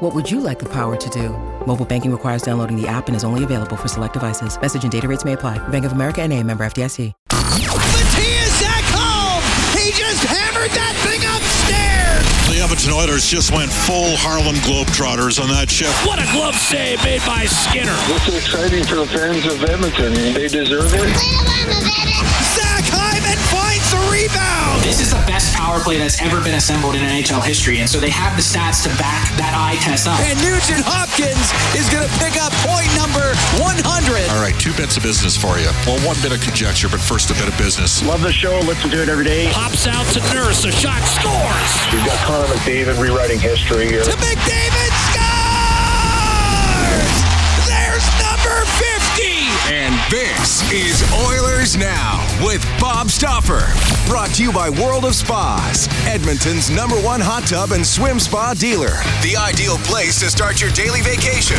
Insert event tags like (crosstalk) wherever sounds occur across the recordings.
What would you like the power to do? Mobile banking requires downloading the app and is only available for select devices. Message and data rates may apply. Bank of America and a member FDIC. Matthias Ekholm! He just hammered that thing upstairs! The Edmonton Oilers just went full Harlem Globetrotters on that shift. What a glove save made by Skinner. This is exciting for the fans of Edmonton. They deserve it. Best power play that's ever been assembled in NHL history, and so they have the stats to back that eye test up. And Nugent Hopkins is going to pick up point number 100. All right, two bits of business for you. Well, one bit of conjecture, but first a bit of business. Love the show. Listen to it every day. Pops out to Nurse. A shot scores. We've got Connor McDavid rewriting history here. To McDavid scores! There's number 50. And this is Oilers Now with Bob Stauffer. Brought to you by World of Spas, Edmonton's number one hot tub and swim spa dealer. The ideal place to start your daily vacation.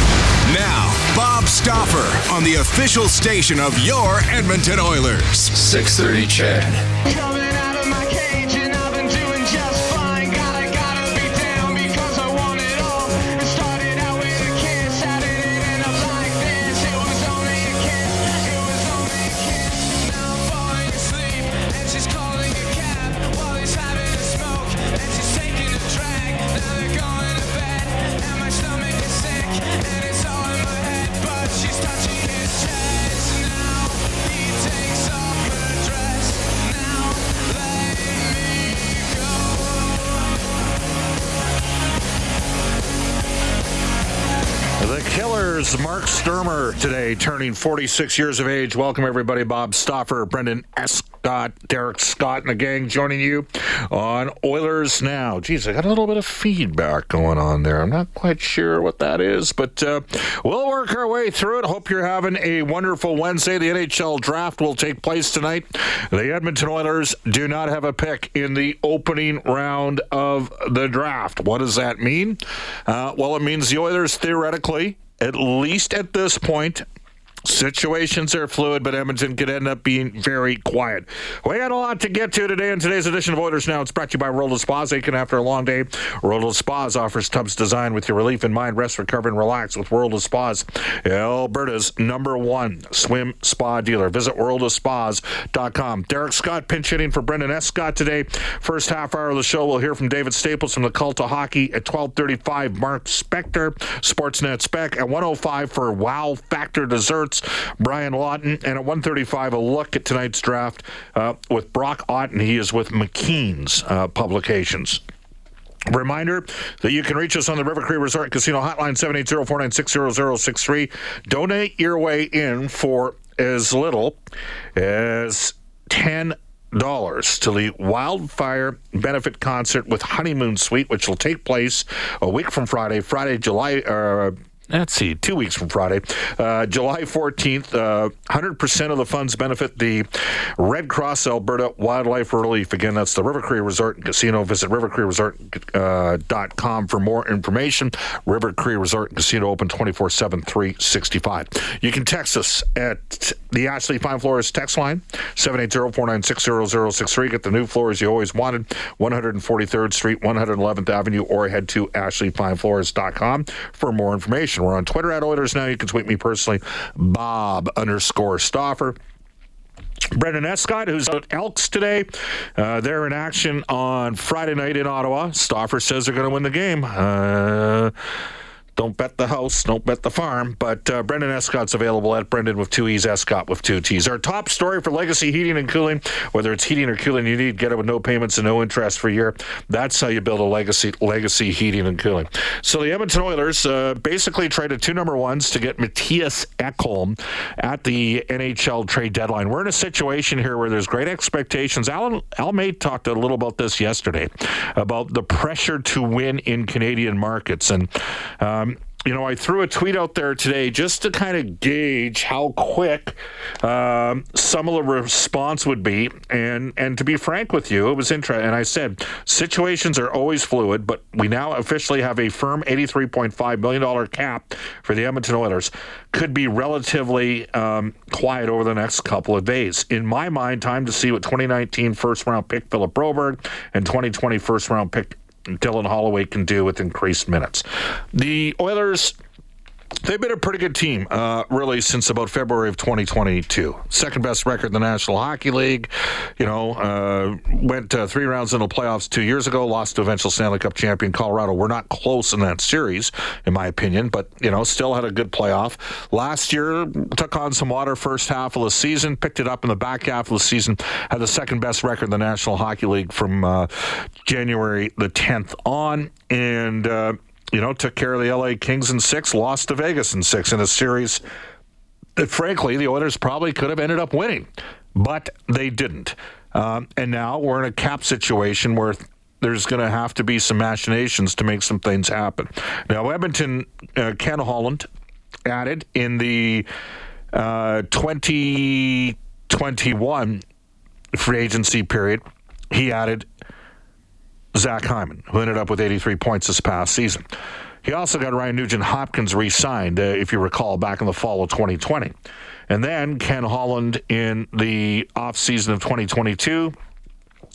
Now, Bob Stauffer on the official station of your Edmonton Oilers. 630 CHED. Killers, Mark Sturmer today, turning 46 years of age. Welcome, everybody. Bob Stauffer, Brendan S. Scott, Derek Scott, and the gang joining you on Oilers Now. Geez, I got a little bit of feedback going on there. I'm not quite sure what that is, but uh, we'll work our way through it. Hope you're having a wonderful Wednesday. The NHL draft will take place tonight. The Edmonton Oilers do not have a pick in the opening round of the draft. What does that mean? Uh, well, it means the Oilers theoretically, at least at this point, Situations are fluid, but Edmonton could end up being very quiet. We got a lot to get to today in today's edition of Oilers Now. It's brought to you by World of Spas. Aching after a long day, World of Spas offers tubs designed with your relief in mind. Rest, recover, and relax with World of Spas, Alberta's number one swim spa dealer. Visit worldofspas.com. Derek Scott pinch hitting for Brendan. Scott today. First half hour of the show, we'll hear from David Staples from the Cult of Hockey at 12:35. Mark Spector, Sportsnet Spec at 105 for Wow Factor Desserts. Brian Lawton, and at 135, a look at tonight's draft uh, with Brock Otten. He is with McKeen's uh, Publications. Reminder that you can reach us on the River Cree Resort Casino hotline 780-496-0063. Donate your way in for as little as 10 dollars to the wildfire benefit concert with honeymoon suite which will take place a week from friday friday july uh, let's see, two weeks from Friday, uh, July 14th. Uh, 100% of the funds benefit the Red Cross Alberta Wildlife Relief. Again, that's the River Cree Resort and Casino. Visit rivercreeresort.com uh, for more information. River Cree Resort and Casino open 24 7, 365. You can text us at the Ashley Fine Floors text line, 780 496 0063. Get the new floors you always wanted, 143rd Street, 111th Avenue, or head to ashleyfinefloors.com for more information. We're on Twitter at Oilers now. You can tweet me personally, Bob underscore Stauffer. Brendan Escott, who's at Elks today. Uh, they're in action on Friday night in Ottawa. Stauffer says they're going to win the game. Uh, don't bet the house, don't bet the farm. But uh, Brendan Escott's available at Brendan with two E's, Escott with two T's. Our top story for Legacy Heating and Cooling, whether it's heating or cooling, you need get it with no payments and no interest for a year. That's how you build a legacy legacy heating and cooling. So the Edmonton Oilers uh, basically traded two number ones to get Matthias Ekholm at the NHL trade deadline. We're in a situation here where there's great expectations. Alan Al May talked a little about this yesterday about the pressure to win in Canadian markets and. Um, you know, I threw a tweet out there today just to kind of gauge how quick um, some of the response would be, and and to be frank with you, it was interesting. And I said situations are always fluid, but we now officially have a firm eighty-three point five million dollar cap for the Edmonton Oilers. Could be relatively um, quiet over the next couple of days. In my mind, time to see what 2019 first round pick Philip Broberg and 2020 first round pick Dylan Holloway can do with increased minutes. The Oilers They've been a pretty good team, uh, really, since about February of 2022. Second best record in the National Hockey League. You know, uh, went uh, three rounds in the playoffs two years ago, lost to eventual Stanley Cup champion Colorado. We're not close in that series, in my opinion, but, you know, still had a good playoff. Last year, took on some water first half of the season, picked it up in the back half of the season, had the second best record in the National Hockey League from uh, January the 10th on. And, uh, you know, took care of the LA Kings in six, lost to Vegas in six in a series that, frankly, the Oilers probably could have ended up winning, but they didn't. Um, and now we're in a cap situation where there's going to have to be some machinations to make some things happen. Now, Edmonton, uh, Ken Holland added in the uh, 2021 free agency period, he added Zach Hyman, who ended up with 83 points this past season. He also got Ryan Nugent Hopkins re signed, uh, if you recall, back in the fall of 2020. And then Ken Holland in the offseason of 2022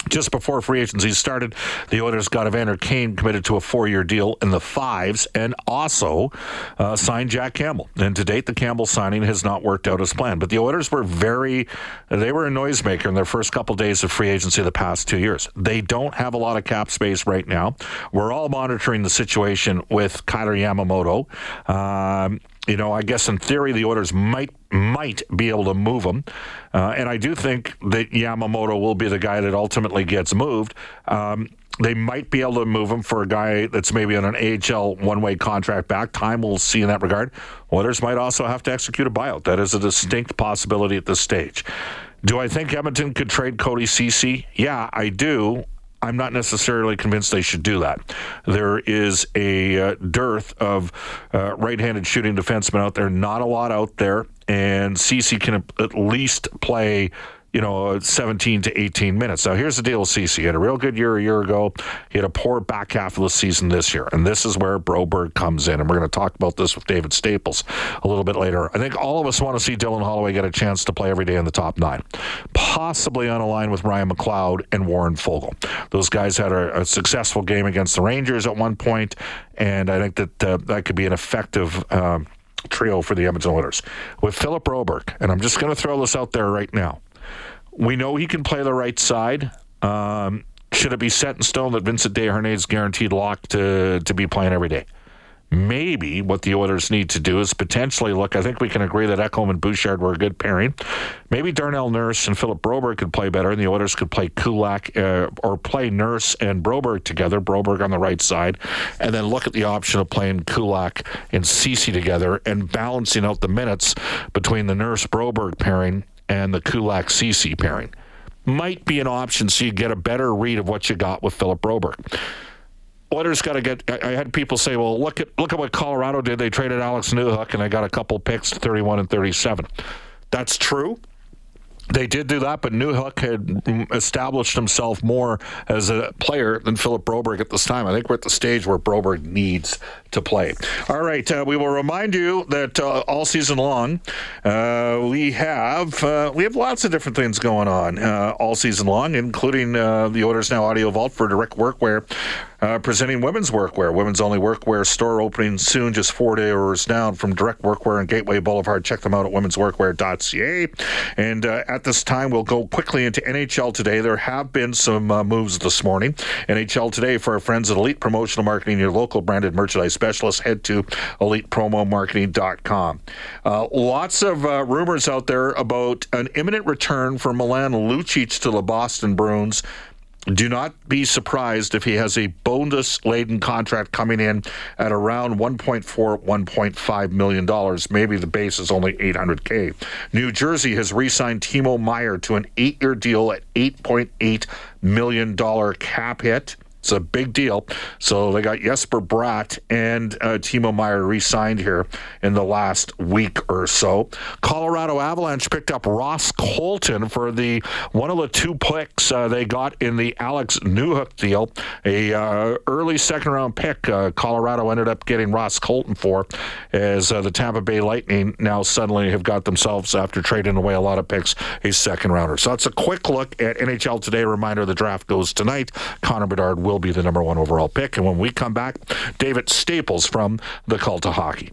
just before free agency started, the Oilers got Evander Kane committed to a four-year deal in the fives, and also uh, signed Jack Campbell. And to date, the Campbell signing has not worked out as planned. But the Oilers were very, they were a noisemaker in their first couple days of free agency the past two years. They don't have a lot of cap space right now. We're all monitoring the situation with Kailer Yamamoto. Um, you know, I guess in theory the Oilers might might be able to move him, uh, and I do think that Yamamoto will be the guy that ultimately gets moved. Um, they might be able to move him for a guy that's maybe on an AHL one-way contract back. Time we'll see in that regard. Oilers might also have to execute a buyout. That is a distinct possibility at this stage. Do I think Edmonton could trade Cody Ceci? Yeah, I do. I'm not necessarily convinced they should do that. There is a uh, dearth of uh, right-handed shooting defensemen out there. Not a lot out there, and Ceci can at least play you know, 17 to 18 minutes. Now, here's the deal with Ceci. He had a real good year a year ago. He had a poor back half of the season this year. And this is where Broberg comes in. And we're going to talk about this with David Staples a little bit later. I think all of us want to see Dylan Holloway get a chance to play every day in the top nine, possibly on a line with Ryan McLeod and Warren Foegele. Those guys had a, a successful game against the Rangers at one point, and I think that uh, that could be an effective. Um, trio for the Edmonton Oilers with Philip Broberg, and I'm just going to throw this out there right now. We know he can play the right side. Um, should it be set in stone that Vincent Desharnais is guaranteed locked to, to be playing every day? Maybe what the Oilers need to do is potentially look. I think we can agree that Ekholm and Bouchard were a good pairing. Maybe Darnell Nurse and Philip Broberg could play better, and the Oilers could play Kulak uh, or play Nurse and Broberg together, Broberg on the right side, and then look at the option of playing Kulak and Ceci together and balancing out the minutes between the Nurse Broberg pairing and the Kulak Ceci pairing. Might be an option so you get a better read of what you got with Philip Broberg. Oilers got to get. I had people say, "Well, look at look at what Colorado did. They traded Alex Newhook, and they got a couple picks, 31 and 37." That's true. They did do that, but Newhook had established himself more as a player than Philip Broberg at this time. I think we're at the stage where Broberg needs to play. All right, uh, we will remind you that uh, all season long uh, we have uh, we have lots of different things going on uh, all season long, including uh, the Oilers Now Audio Vault for direct workwear uh, presenting women's workwear. Women's only workwear store opening soon, just four doors down from Direct Workwear and Gateway Boulevard. Check them out at womensworkwear.ca. And uh, at this time, we'll go quickly into NHL today. There have been some uh, moves this morning. NHL today for our friends at Elite Promotional Marketing, your local branded merchandise specialist. Head to elitepromomarketing.com. Uh, lots of uh, rumors out there about an imminent return for Milan Lucic to the Boston Bruins. Do not be surprised if he has a bonus laden contract coming in at around 1.4, 1.5 million dollars. Maybe the base is only 800k. New Jersey has re-signed Timo Meier to an eight-year deal at 8.8 million dollar cap hit. It's a big deal. So they got Jesper Bratt and uh, Timo Meier re signed here in the last week or so. Colorado Avalanche picked up Ross Colton for the one of the two picks uh, they got in the Alex Newhook deal. A uh, early second round pick. Uh, Colorado ended up getting Ross Colton for as uh, the Tampa Bay Lightning now suddenly have got themselves, after trading away a lot of picks, a second rounder. So that's a quick look at NHL Today. Reminder the draft goes tonight. Connor Bedard will will be the number one overall pick. And when we come back, David Staples from the Cult of Hockey.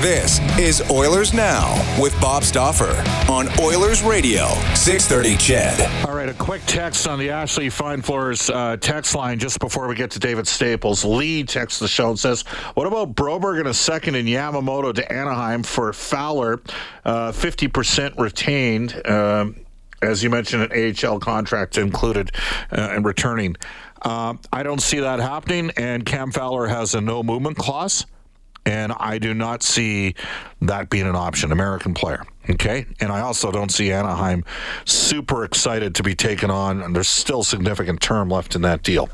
This is Oilers Now with Bob Stauffer on Oilers Radio, 630 CHED. All right, a quick text on the Ashley Fine Floors uh, text line just before we get to David Staples. Lee texts the show and says, What about Broberg in a second and Yamamoto to Anaheim for Fowler? Uh, 50% retained. Um, as you mentioned, an AHL contract included uh, and returning. Uh, I don't see that happening, and Cam Fowler has a no movement clause, and I do not see that being an option. American player, okay, and I also don't see Anaheim super excited to be taken on. And there's still significant term left in that deal.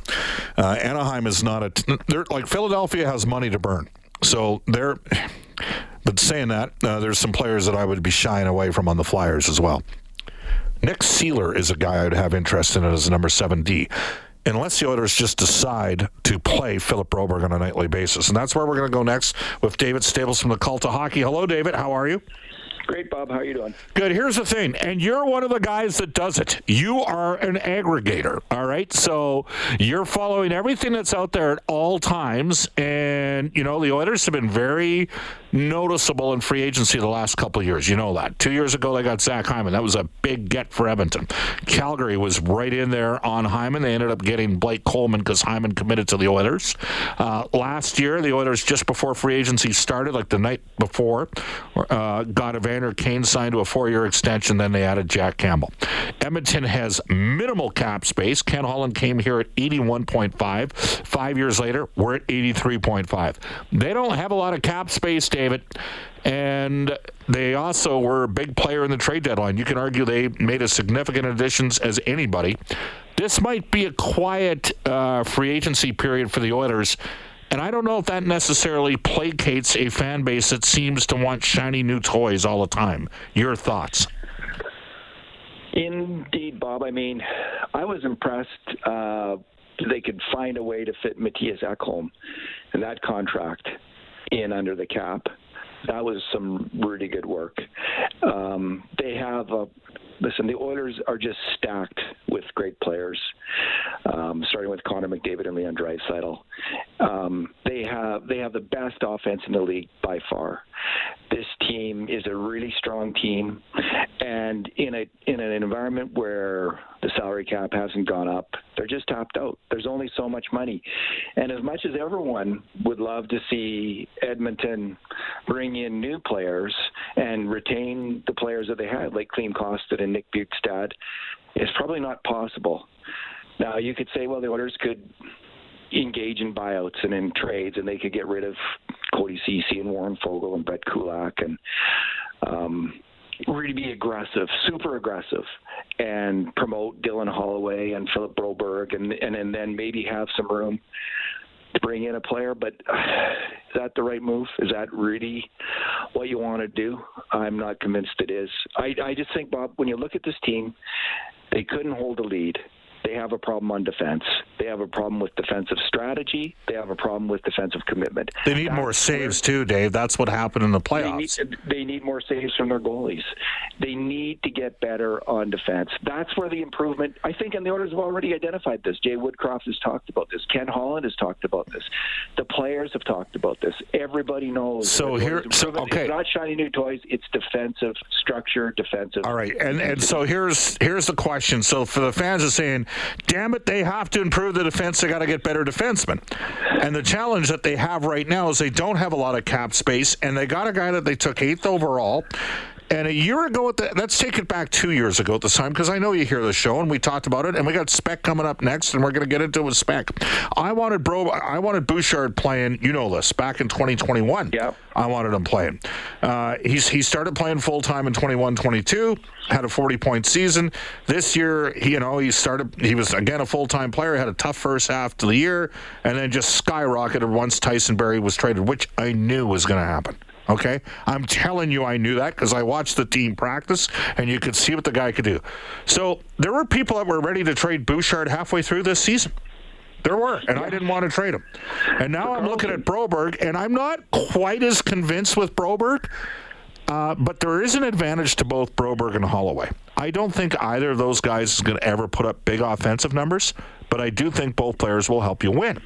Uh, Anaheim is not a. They're like Philadelphia has money to burn, so they're. But saying that, uh, there's some players that I would be shying away from on the Flyers as well. Nick Seeler is a guy I'd have interest in as number 7D. Unless the Oilers just decide to play Philip Broberg on a nightly basis. And that's where we're going to go next with David Staples from the Cult of Hockey. Hello, David. How are you? Great, Bob. How are you doing? Good. Here's the thing, and you're one of the guys that does it. You are an aggregator, all right? So you're following everything that's out there at all times, and you know the Oilers have been very noticeable in free agency the last couple years. You know that. Two years ago, they got Zach Hyman. That was a big get for Edmonton. Calgary was right in there on Hyman. They ended up getting Blake Coleman because Hyman committed to the Oilers. Uh, last year, the Oilers, just before free agency started, like the night before, uh, got Evander Kane signed to a four year extension. Then they added Jack Campbell. Edmonton has minimal cap space. Ken Holland came here at 81.5. Five years later, we're at 83.5. They don't have a lot of cap space, Dave David. And they also were a big player in the trade deadline. You can argue they made as significant additions as anybody. This might be a quiet uh, free agency period for the Oilers. And I don't know if that necessarily placates a fan base that seems to want shiny new toys all the time. Your thoughts? Indeed, Bob. I mean, I was impressed uh, they could find a way to fit Matthias Ekholm in that contract in under the cap. That was some really good work. Um, they have a listen. The Oilers are just stacked with great players, um, starting with Connor McDavid and Leon Draisaitl. Um, they have they have the best offense in the league by far. This team is a really strong team, and in a in an environment where the salary cap hasn't gone up, they're just tapped out. There's only so much money, and as much as everyone would love to see Edmonton bring in new players and retain the players that they had, like Klim Kostin and Nick Bjugstad, it's probably not possible. Now you could say, well, the Oilers could engage in buyouts and in trades, and they could get rid of Cody Ceci and Warren Foegele and Brett Kulak and um, really be aggressive, super aggressive, and promote Dylan Holloway and Philip Broberg, and and, and then maybe have some room to bring in a player. But uh, is that the right move? Is that really what you want to do? I'm not convinced it is. I I just think Bob, when you look at this team, they couldn't hold a lead they have a problem on defense. They have a problem with defensive strategy. They have a problem with defensive commitment. They need That's more saves too, Dave. That's what happened in the playoffs. They need, they need, more saves from their goalies. They need to get better on defense. That's where the improvement. I think, and the owners have already identified this. Jay Woodcroft has talked about this. Ken Holland has talked about this. The players have talked about this. Everybody knows. So here, so okay, it's not shiny new toys. It's defensive structure, defensive. All right, and and so here's here's the question. So for the fans are saying, damn it, they have to improve the defense. They got to get better defensemen. And the challenge that they have right now is they don't have a lot of cap space, and they got a guy that they took eighth overall. And a year ago, at the, let's take it back two years ago at this time, because I know you hear the show and we talked about it, and we got Spec coming up next, and we're going to get into it with Spec. I wanted Bro, I wanted Bouchard playing. You know this back in 2021. Yeah, I wanted him playing. Uh, he's he started playing full time in 21, 22. Had a 40 point season. This year, he, you know, he started. He was again a full time player. Had a tough first half of the year, and then just skyrocketed once Tyson Barrie was traded, which I knew was going to happen. Okay, I'm telling you, I knew that because I watched the team practice, and you could see what the guy could do. So there were people that were ready to trade Bouchard halfway through this season. There were, and I didn't want to trade him. And now I'm looking at Broberg, and I'm not quite as convinced with Broberg. Uh, but there is an advantage to both Broberg and Holloway. I don't think either of those guys is going to ever put up big offensive numbers, but I do think both players will help you win.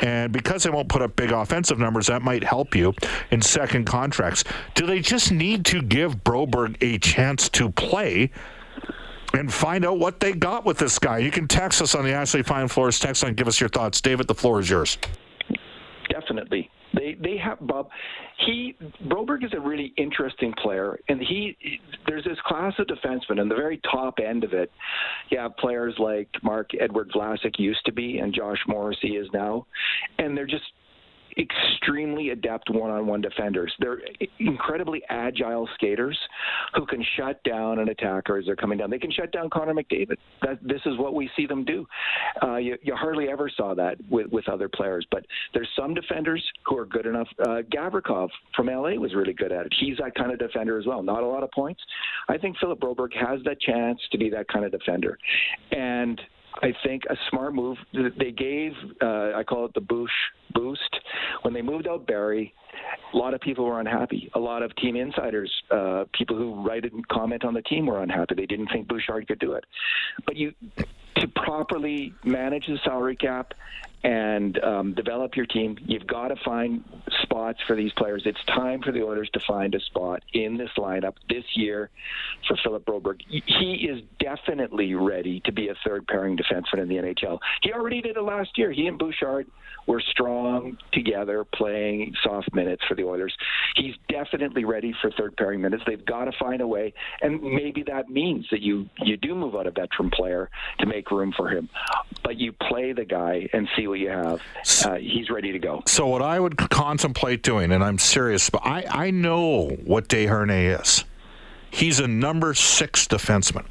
And because they won't put up big offensive numbers, that might help you in second contracts. Do they just need to give Broberg a chance to play? and find out what they got with this guy. You can text us on the Ashley Fine Floors text line. Give us your thoughts. David, the floor is yours. Definitely. Have Bob. He Broberg is a really interesting player, and he there's this class of defensemen, and the very top end of it, you have players like Marc-Edouard Vlasic used to be, and Josh Morrissey is now, and they're just extremely adept one-on-one defenders. They're incredibly agile skaters who can shut down an attacker as they're coming down. They can shut down Connor McDavid. That this is what we see them do. Uh, you, you, hardly ever saw that with, with other players, but there's some defenders who are good enough. Uh, Gavrikov from LA was really good at it. He's that kind of defender as well. Not a lot of points. I think Philip Broberg has that chance to be that kind of defender, and I think a smart move. They gave, uh, I call it the Bouch boost. When they moved out Barrie, a lot of people were unhappy. A lot of team insiders, uh, people who write and comment on the team, were unhappy. They didn't think Bouchard could do it. But you, to properly manage the salary cap and um, develop your team, you've got to find spots for these players. It's time for the Oilers to find a spot in this lineup this year for Philip Broberg. He is definitely ready to be a third pairing defenseman in the NHL. He already did it last year. He and Bouchard were strong together playing soft minutes for the Oilers. He's definitely ready for third pairing minutes. They've got to find a way, and maybe that means that you you do move out a veteran player to make room for him, but you play the guy and see what you have. Uh, he's ready to go. So what I would contemplate doing, and I'm serious, but I I know what Desharnais is. He's a number six defenseman.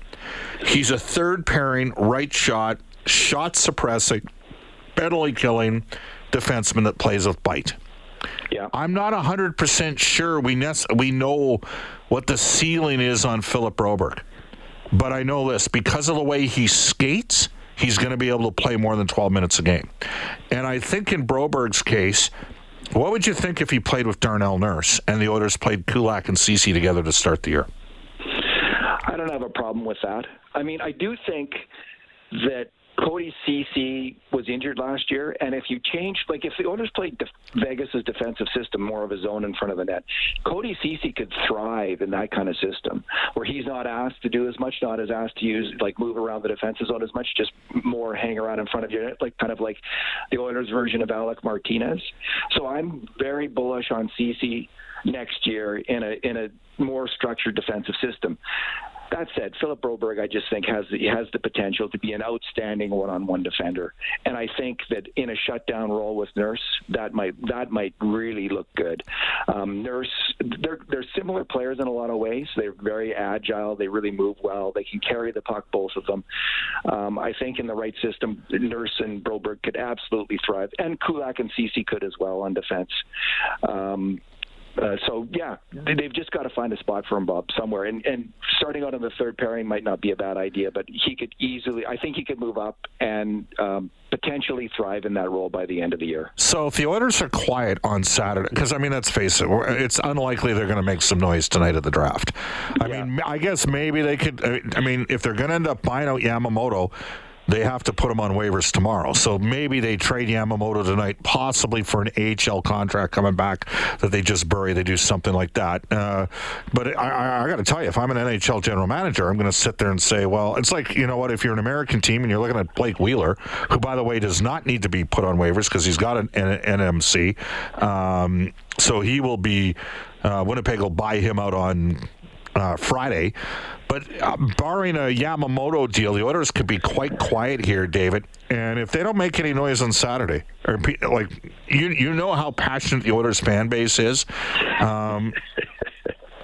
He's a third pairing right shot, shot suppressing penalty killing defenseman that plays with bite. Yeah. I'm not 100% sure we ne- we know what the ceiling is on Philip Broberg. But I know this because of the way he skates, he's going to be able to play more than 12 minutes a game. And I think in Broberg's case, what would you think if he played with Darnell Nurse and the Oilers played Kulak and Ceci together to start the year? I don't have a problem with that. I mean, I do think that Cody Ceci was injured last year, and if you change, like if the Oilers played def- Vegas's defensive system more of a zone in front of the net, Cody Ceci could thrive in that kind of system where he's not asked to do as much, not as asked to use like move around the defensive zone as much, just more hang around in front of you, like kind of like the Oilers version of Alec Martinez. So I'm very bullish on Ceci next year in a in a more structured defensive system. That said, Philip Broberg, I just think has the, has the potential to be an outstanding one-on-one defender, and I think that in a shutdown role with Nurse, that might that might really look good. Um, Nurse, they're they're similar players in a lot of ways. They're very agile. They really move well. They can carry the puck, both of them. Um, I think in the right system, Nurse and Broberg could absolutely thrive, and Kulak and Ceci could as well on defense. Um, uh, so yeah, they've just got to find a spot for him, Bob, somewhere. And and starting out in the third pairing might not be a bad idea, but he could easily. I think he could move up and um, potentially thrive in that role by the end of the year. So if the Oilers are quiet on Saturday, because I mean, let's face it, it's unlikely they're going to make some noise tonight at the draft. I yeah. mean, I guess maybe they could. I mean, if they're going to end up buying out Yamamoto they have to put him on waivers tomorrow. So maybe they trade Yamamoto tonight, possibly for an AHL contract coming back that they just bury. They do something like that. Uh, but I, I, I got to tell you, if I'm an NHL general manager, I'm going to sit there and say, well, it's like, you know what, if you're an American team and you're looking at Blake Wheeler, who, by the way, does not need to be put on waivers because he's got an, an NMC. Um, so he will be, uh, Winnipeg will buy him out on uh, Friday. But uh, barring a Yamamoto deal, the Oilers could be quite quiet here, David. And if they don't make any noise on Saturday, or like you, you know how passionate the Oilers fan base is. Um,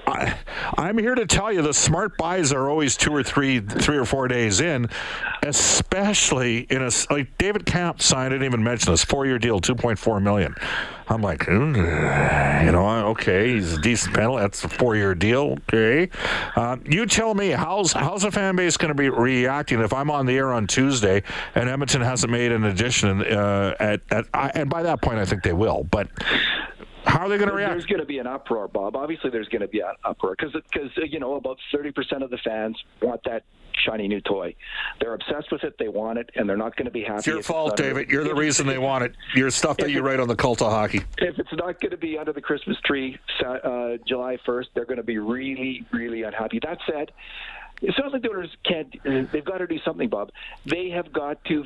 I, am here to tell you the smart buys are always two or three, three or four days in, especially in a like David Kämpf signed. I didn't even mention this four-year deal, 2.4 million. I'm like, you know, okay, he's a decent penalty. That's a four-year deal. Okay, uh, you tell me how's how's the fan base going to be reacting if I'm on the air on Tuesday and Edmonton hasn't made an addition uh, at, at and by that point I think they will, but how are they going to react? There's going to be an uproar, Bob. Obviously, there's going to be an uproar because because you know about 30% of the fans want that shiny new toy. They're obsessed with it. They want it, and they're not going to be happy. It's your fault, David. You're the reason they want it. Your stuff that you write on the cult of hockey. If it's not going to be under the Christmas tree uh, July 1st, they're going to be really, really unhappy. That said, it sounds like the owners can't. They've got to do something, Bob. They have got to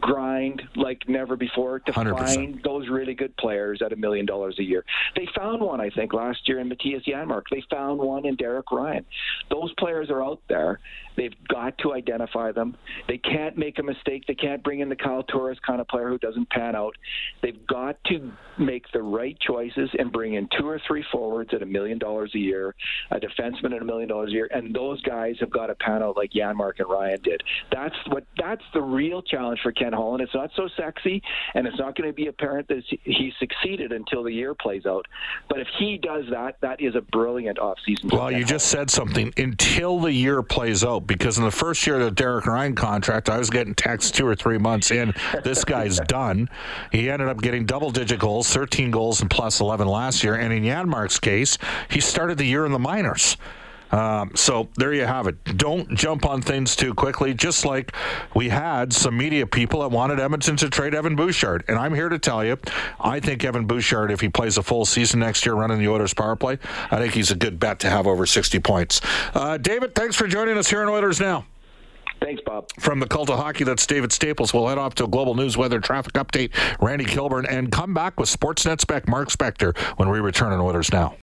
grind like never before to 100%. find those really good players at a million dollars a year. They found one, I think, last year in Matthias Janmark. They found one in Derek Ryan. Those players are out there. They've got to identify them. They can't make a mistake. They can't bring in the Kyle Turris kind of player who doesn't pan out. They've got to make the right choices and bring in two or three forwards at a million dollars a year, a defenseman at a million dollars a year, and those guys have got to pan out like Janmark and Ryan did. That's what. That's the real challenge for Ken Holland. It's not so sexy, and it's not going to be apparent that he succeeded until the year plays out. But if he does that, that is a brilliant offseason. Well, you Holland. just said something. Until the year plays out, because in the first year of the Derek Ryan contract, I was getting texts two or three months in. This guy's (laughs) done. He ended up getting double-digit goals, 13 goals and plus 11 last year. And in Janmark's case, he started the year in the minors. Um, so there you have it. Don't jump on things too quickly. Just like we had some media people that wanted Edmonton to trade Evan Bouchard, and I'm here to tell you, I think Evan Bouchard, if he plays a full season next year running the Oilers power play, I think he's a good bet to have over 60 points. Uh, David, thanks for joining us here on Oilers Now. Thanks, Bob. From the Cult of Hockey, that's David Staples. We'll head off to a global news weather traffic update. Randy Kilburn, and come back with Sportsnet spec Mark Spector when we return on Oilers Now.